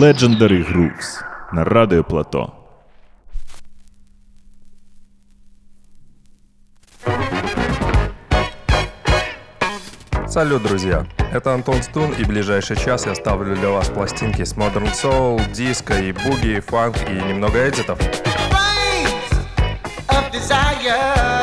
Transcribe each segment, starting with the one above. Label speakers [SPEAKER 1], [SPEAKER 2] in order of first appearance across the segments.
[SPEAKER 1] Legendary Grooves на радио Плато.
[SPEAKER 2] Салют, друзья! Это Антон Стун, и ближайший час я ставлю для вас пластинки с Modern Soul, диско и буги, фанк и немного эдитов.
[SPEAKER 3] desire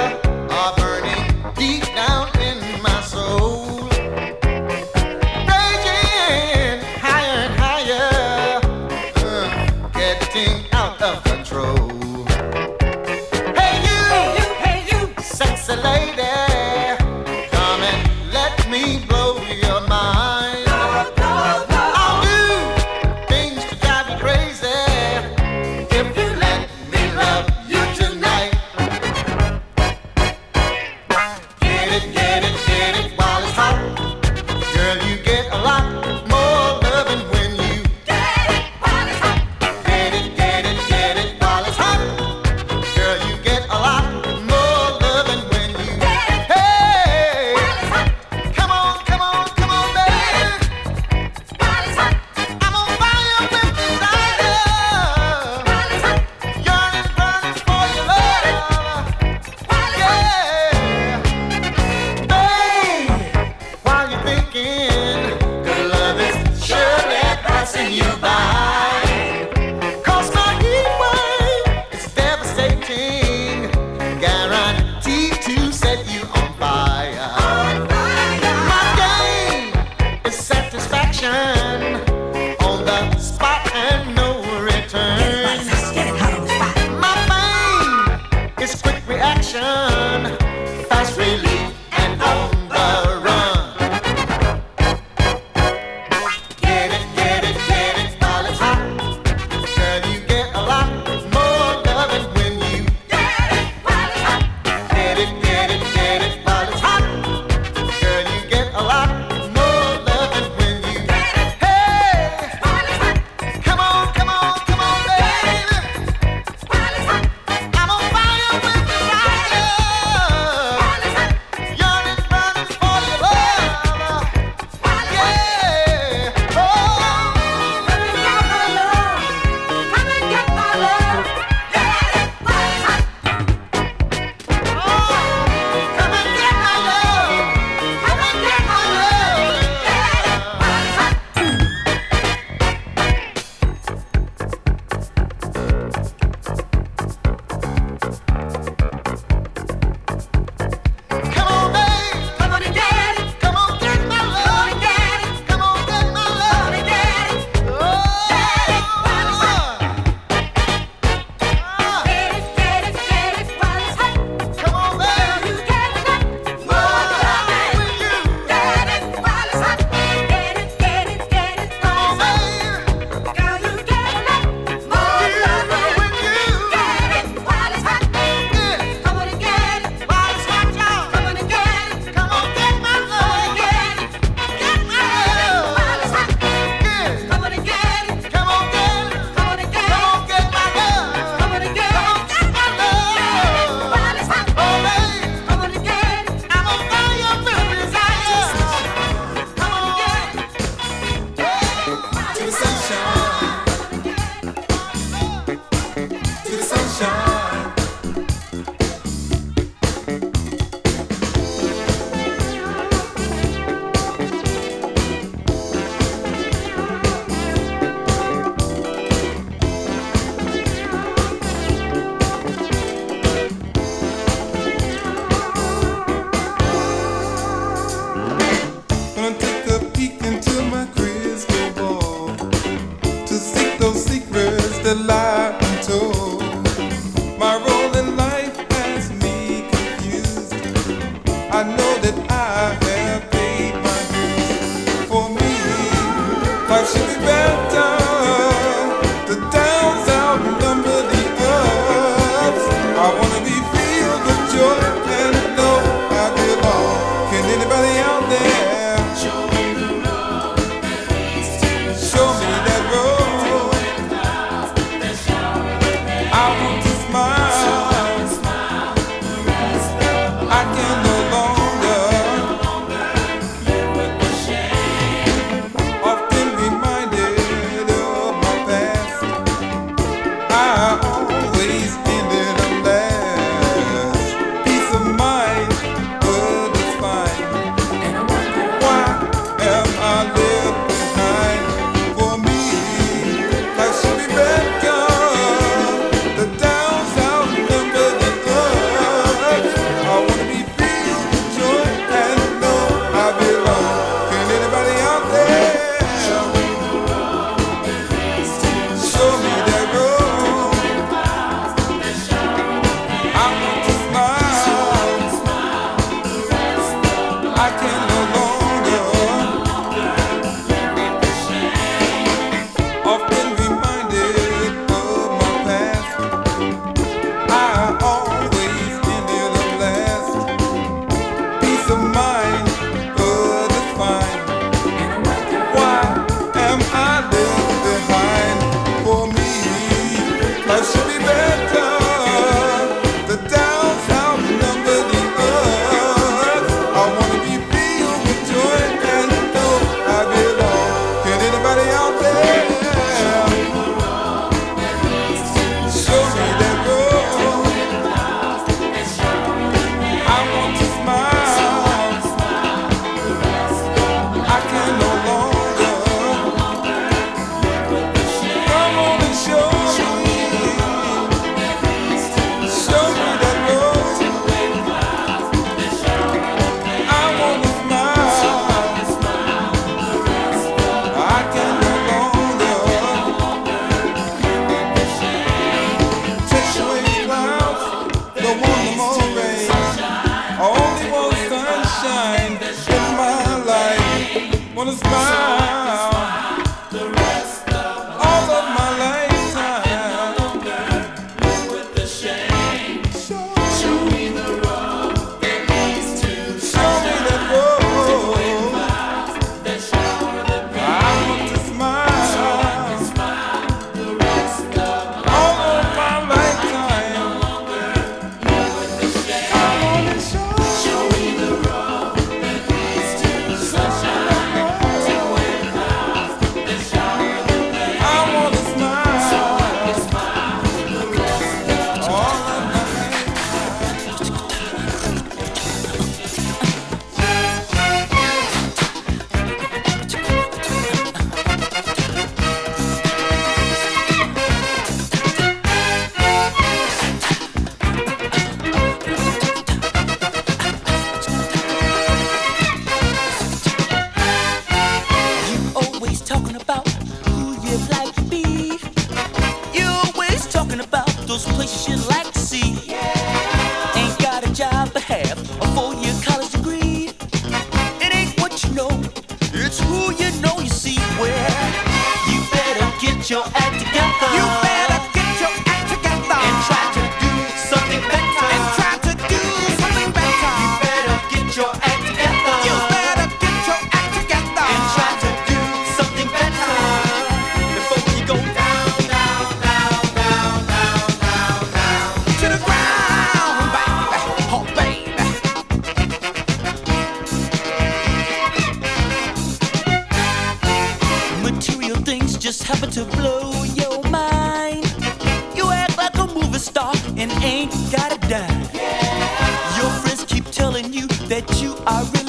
[SPEAKER 3] and ain't gotta die. Yeah. Your friends keep telling you that you
[SPEAKER 4] are.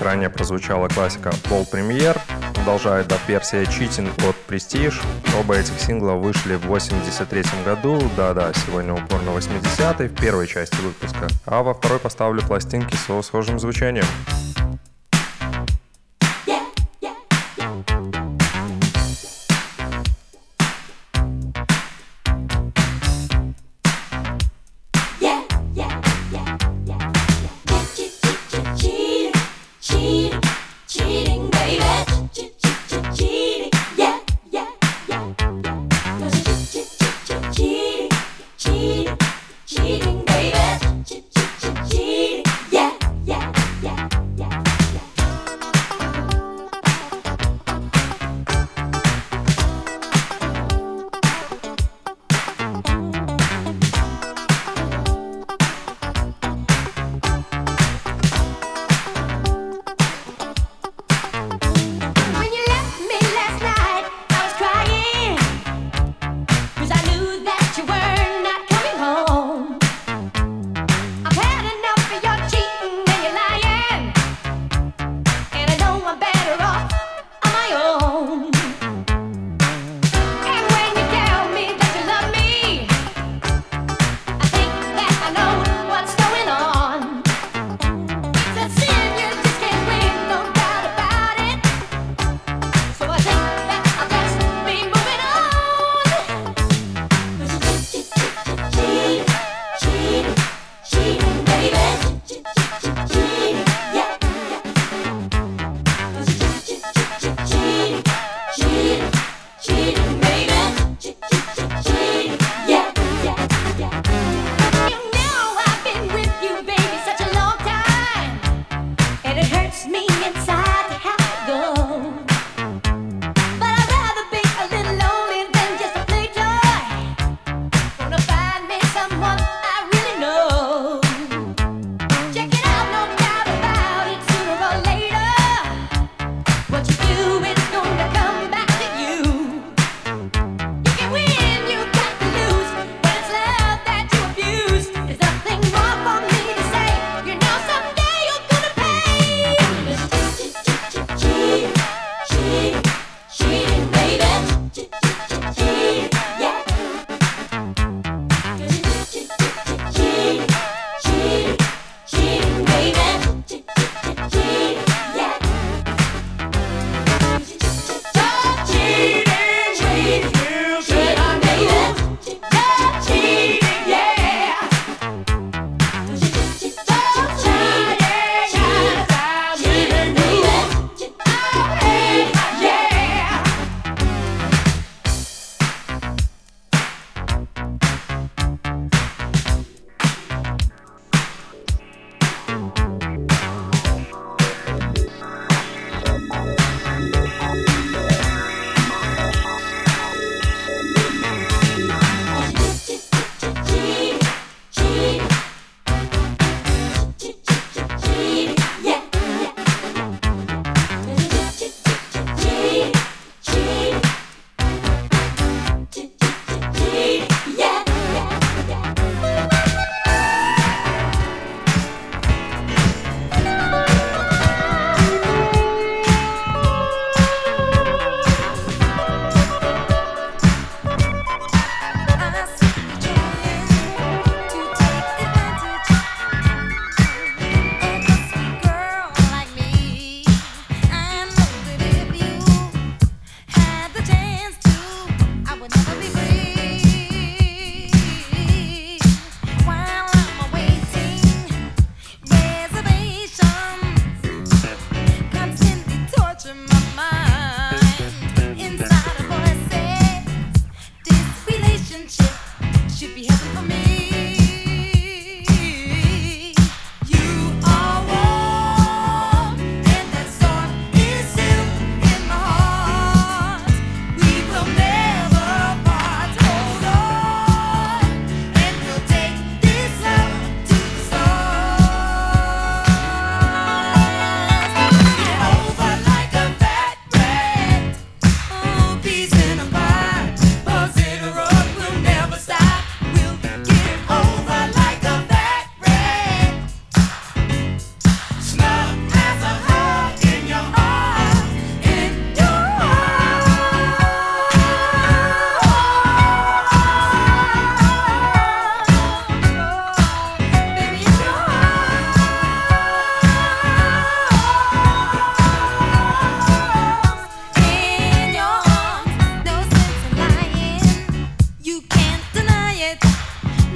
[SPEAKER 2] Ранее прозвучала классика World Premier, продолжает до версия Cheating от Prestige. Оба этих сингла вышли в 83 году, да-да, сегодня упор на 80 в первой части выпуска. А во второй поставлю пластинки с схожим звучанием.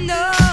[SPEAKER 5] know.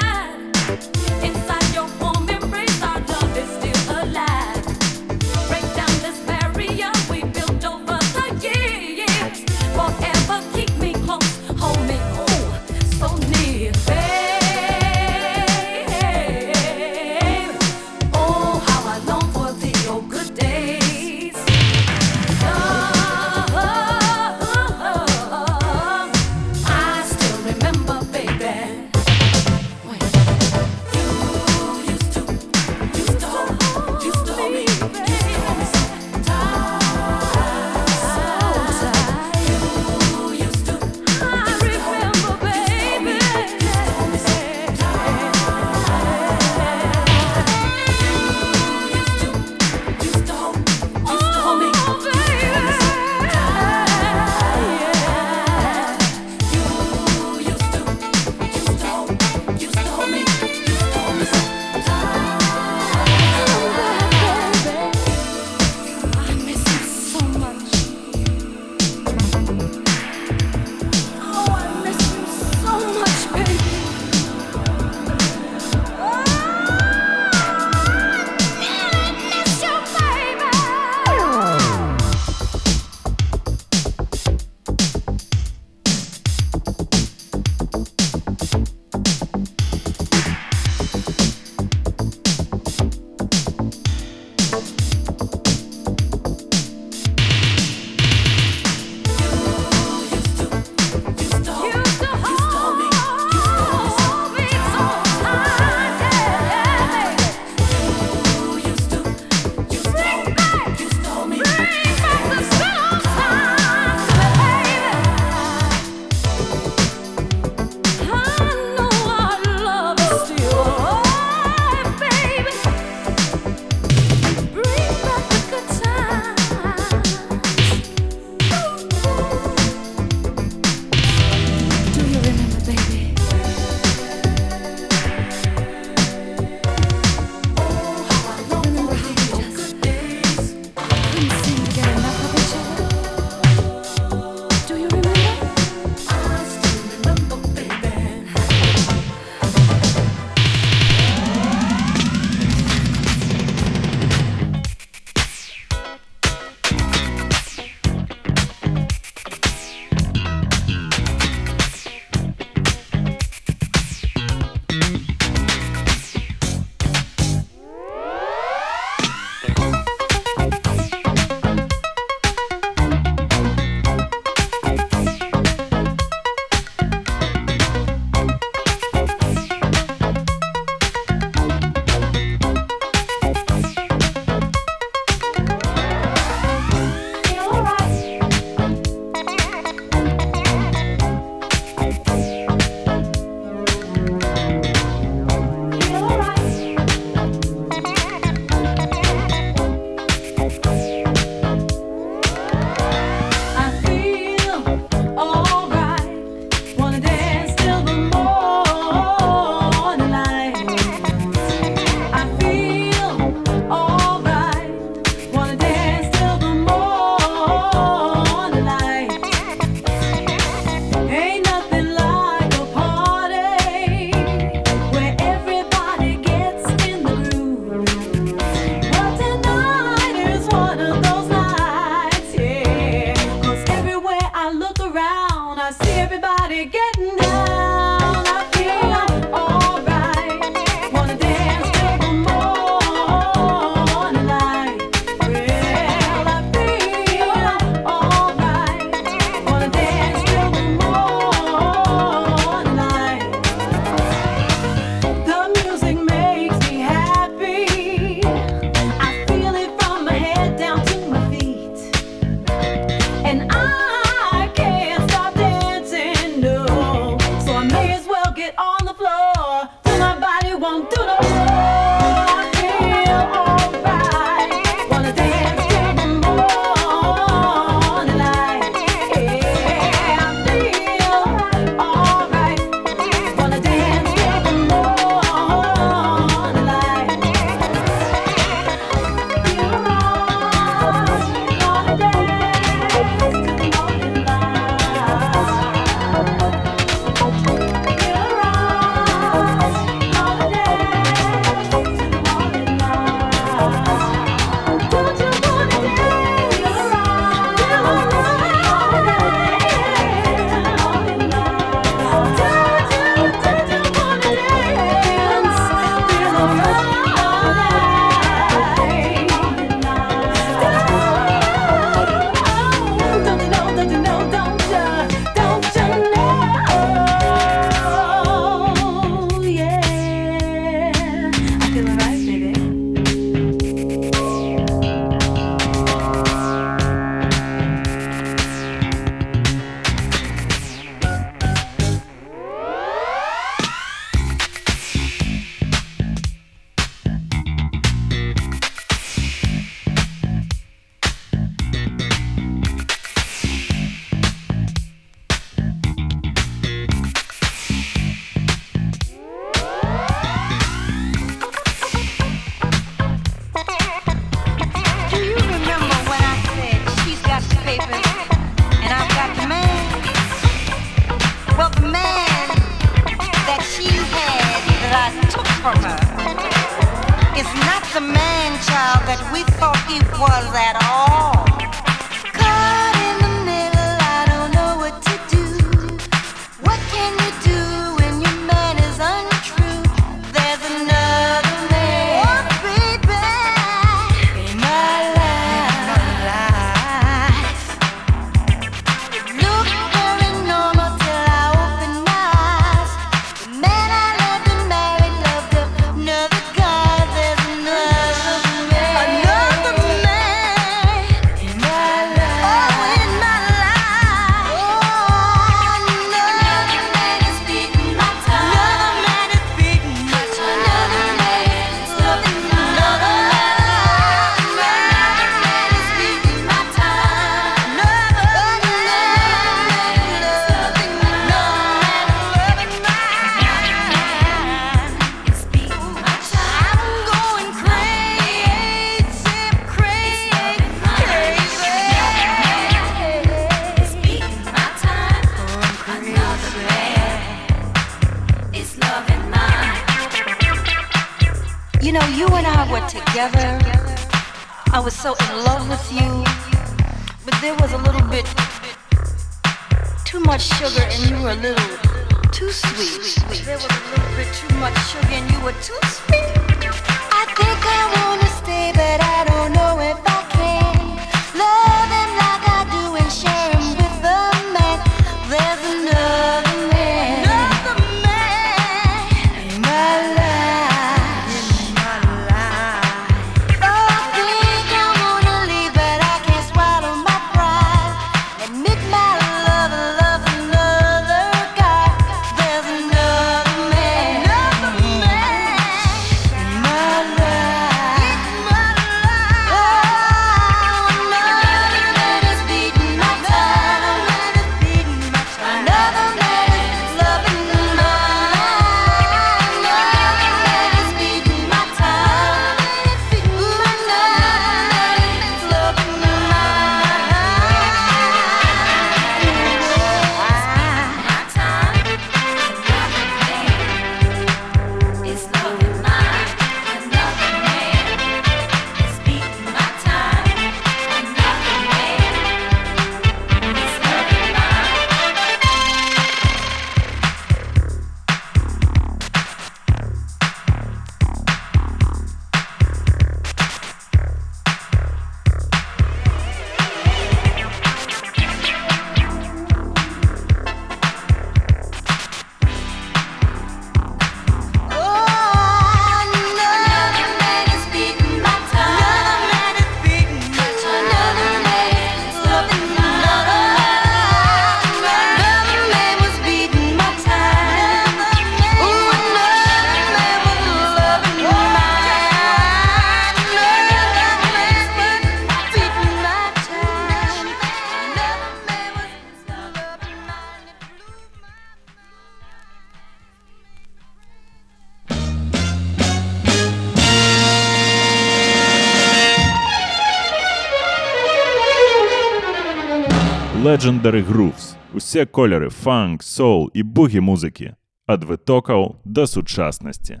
[SPEAKER 1] Legendary Grooves, усе кольори фанк, соул і бугі музики, від витокал до сучасності.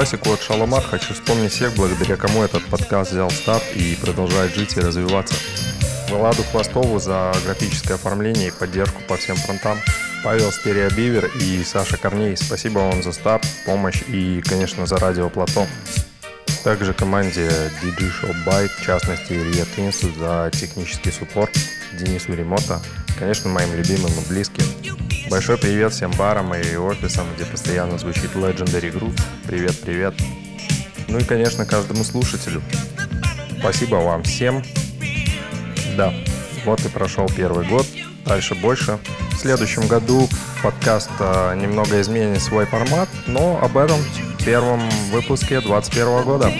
[SPEAKER 2] классику от Шаломар хочу вспомнить всех, благодаря кому этот подкаст взял старт и продолжает жить и развиваться. Владу Хвостову за графическое оформление и поддержку по всем фронтам. Павел Стереобивер и Саша Корней, спасибо вам за старт, помощь и, конечно, за радио Плато. Также команде DJ Show Byte, в частности Илья Тинсу за технический суппорт, Денису Ремота, конечно, моим любимым и близким – Большой привет всем барам и офисам, где постоянно звучит Legendary Group. Привет-привет. Ну и, конечно, каждому слушателю. Спасибо вам всем. Да, вот и прошел первый год. Дальше больше. В следующем году подкаст а, немного изменит свой формат, но об этом в первом выпуске 2021 года.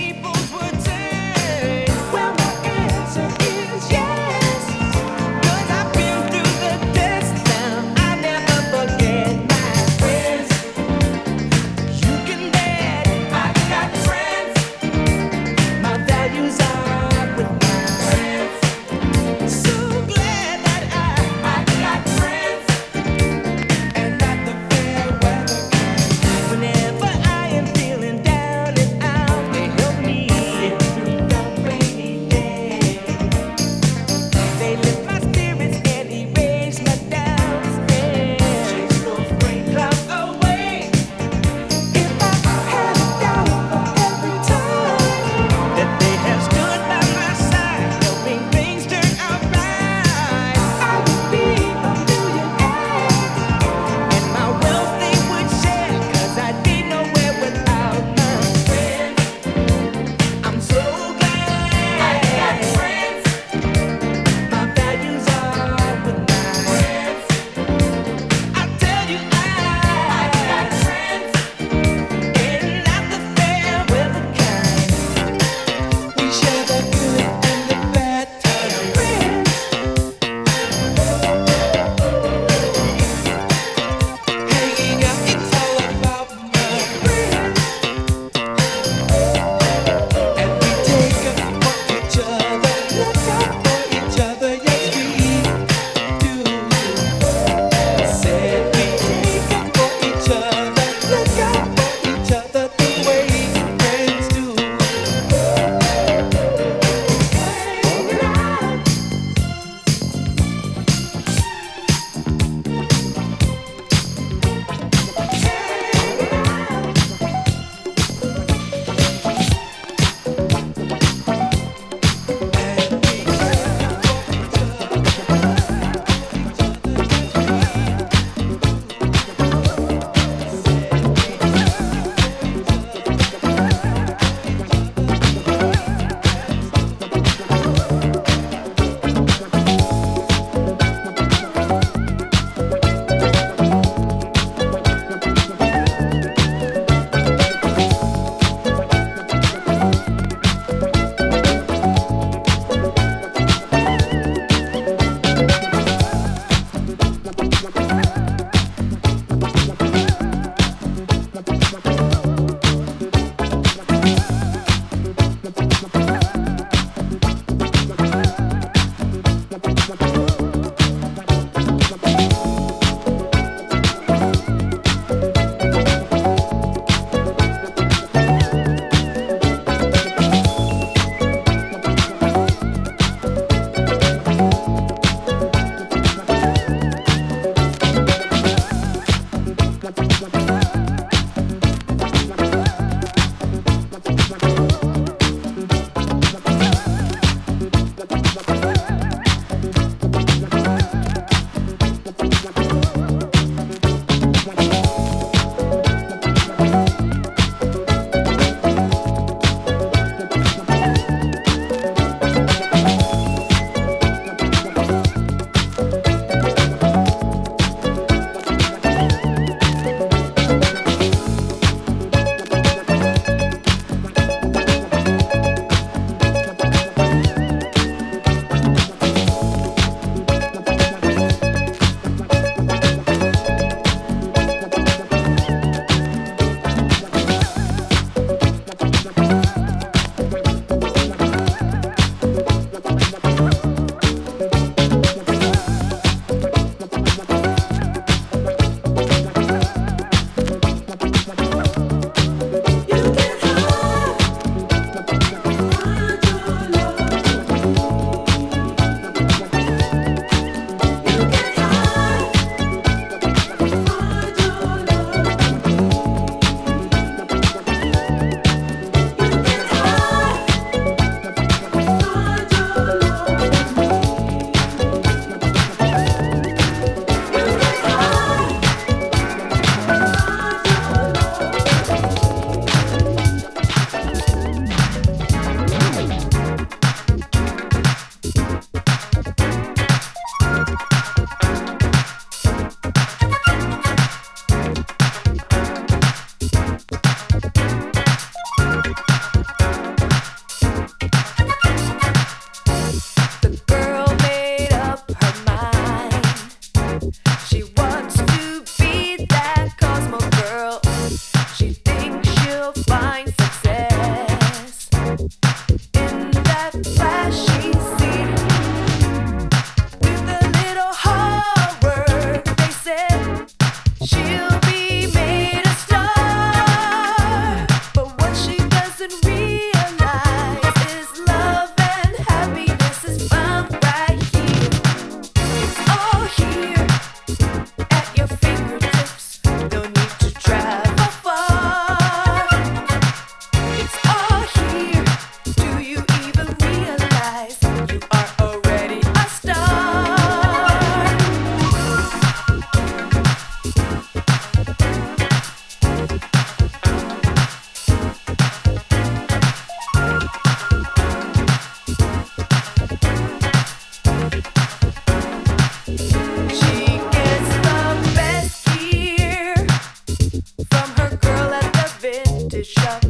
[SPEAKER 6] Fisher.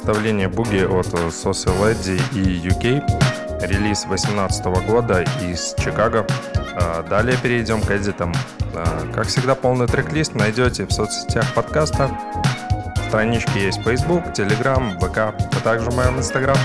[SPEAKER 6] Представление буги от Соси Ледди и UK. Релиз 2018 года из Чикаго. А, Далее перейдем к эдитам. А, Как всегда, полный трек-лист найдете в соцсетях подкаста. Странички есть Facebook, Telegram, ВК, а также в моем Instagram.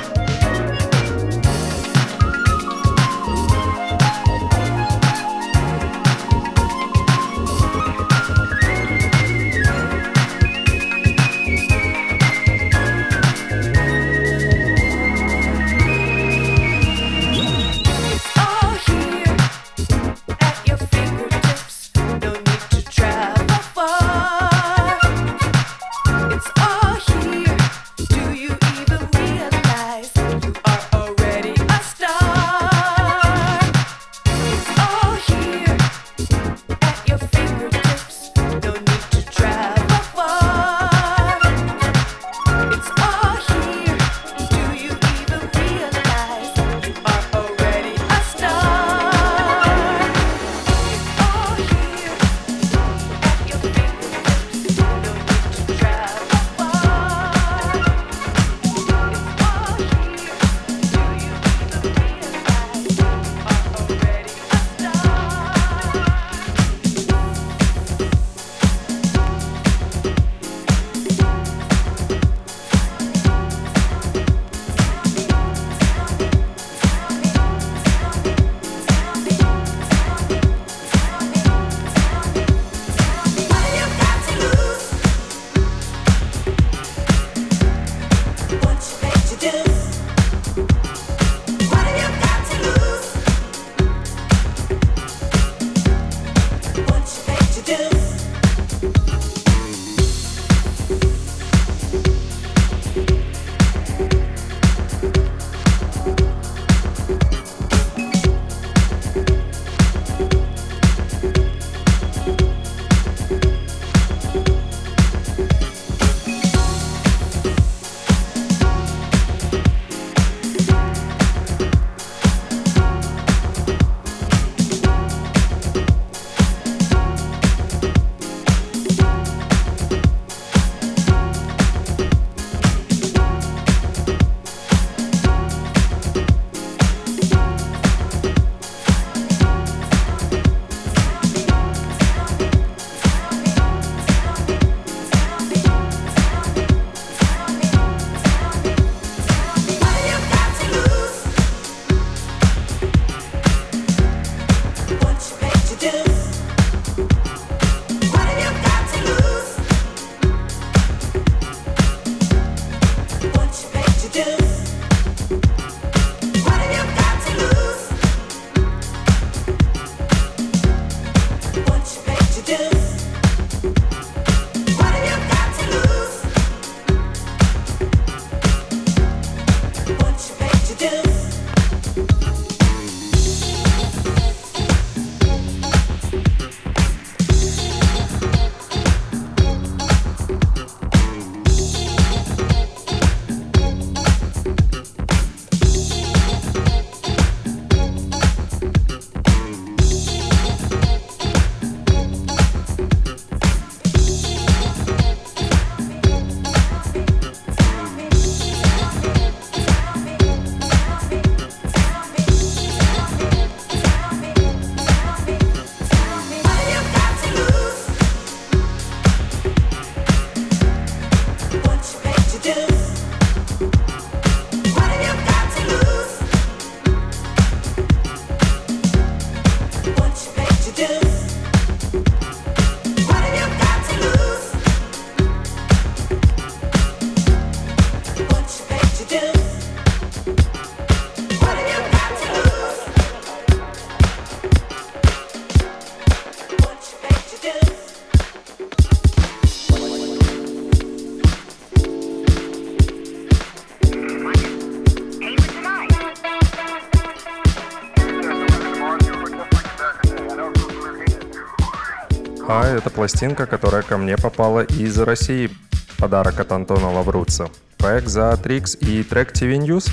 [SPEAKER 2] Это пластинка, которая ко мне попала из России. Подарок от Антона Лавруца. Проект за Trix и трек TV News.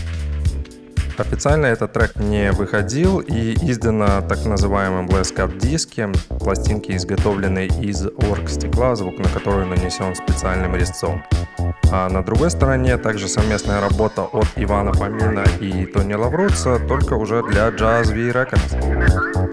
[SPEAKER 2] Официально этот трек не выходил и издано так называемым Blast Cut диске, пластинки изготовлены из оргстекла, звук на который нанесен специальным резцом. А на другой стороне также совместная работа от Ивана Фомина и Тони Лавруца, только уже для Jazz V Records.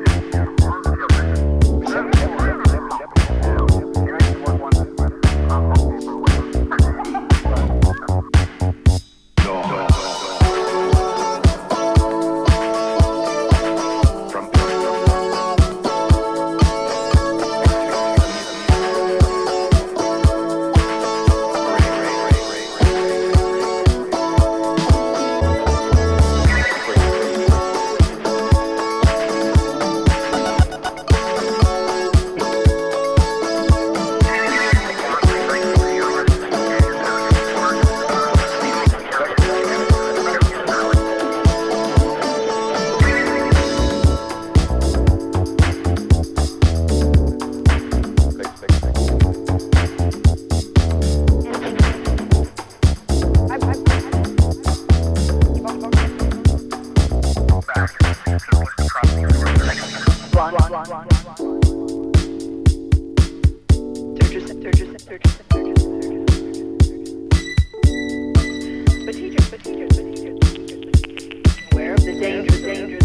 [SPEAKER 7] Danger, danger,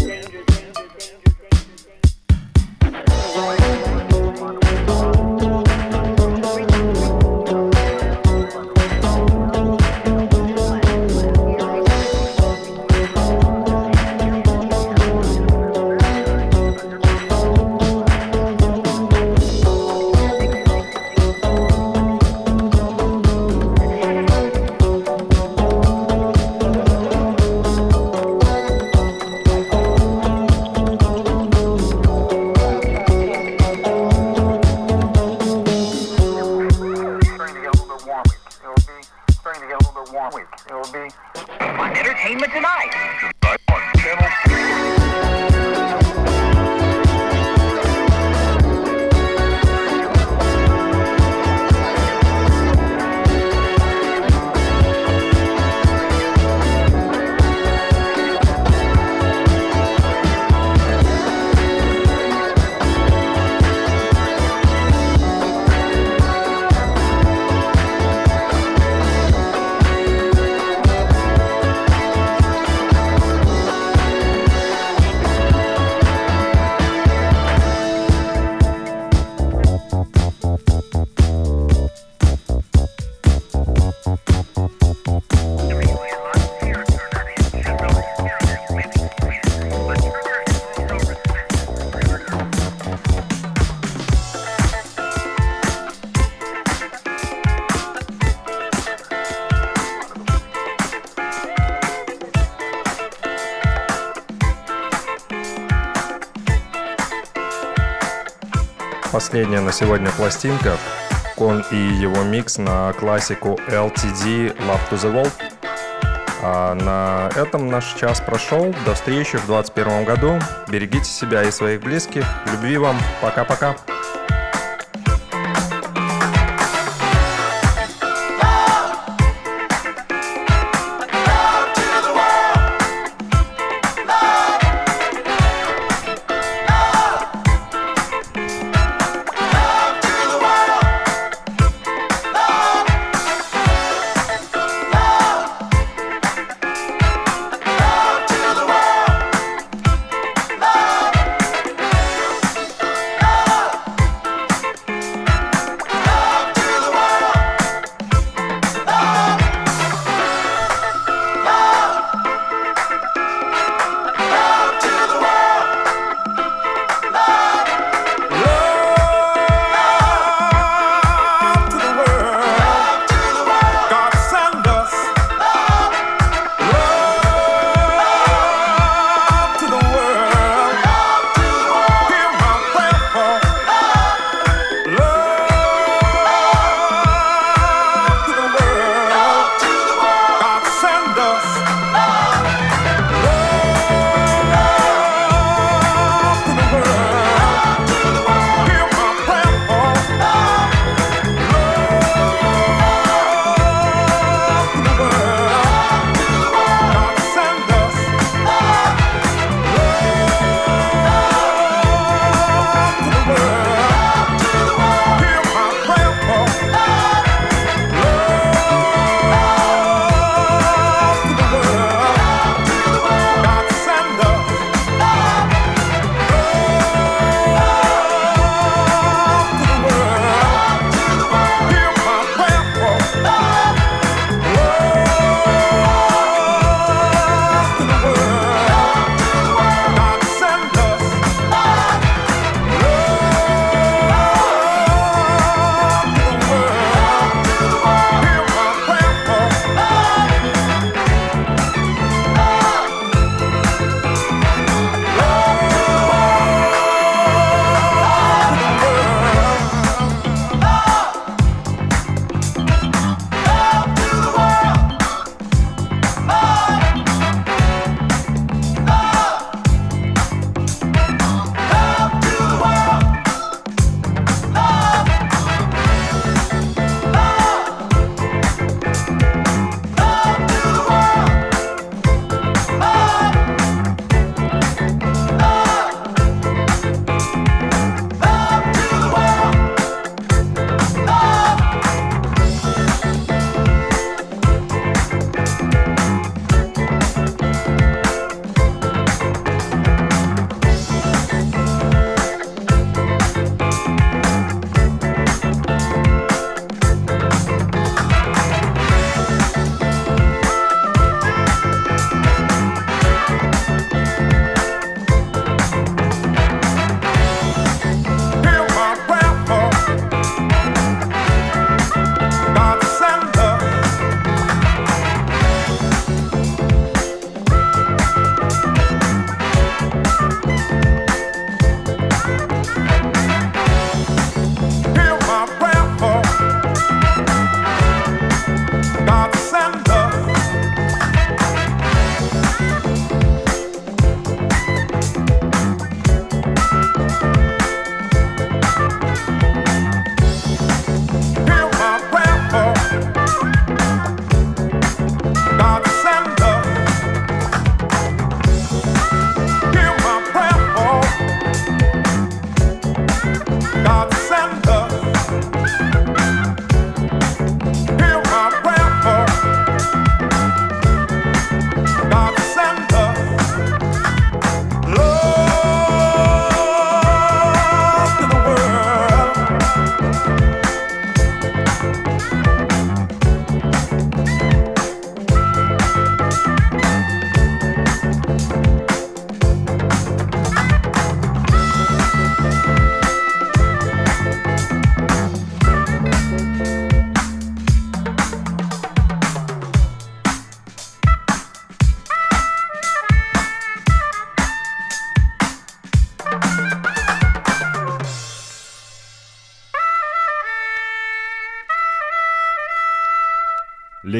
[SPEAKER 2] Последняя на сегодня пластинка. Кон и его микс на классику LTD Love to the World. А на этом наш час прошел. До встречи в 2021 году. Берегите себя и своих близких. Любви вам. Пока-пока.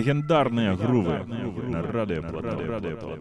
[SPEAKER 8] Легендарные грувы. на Радио.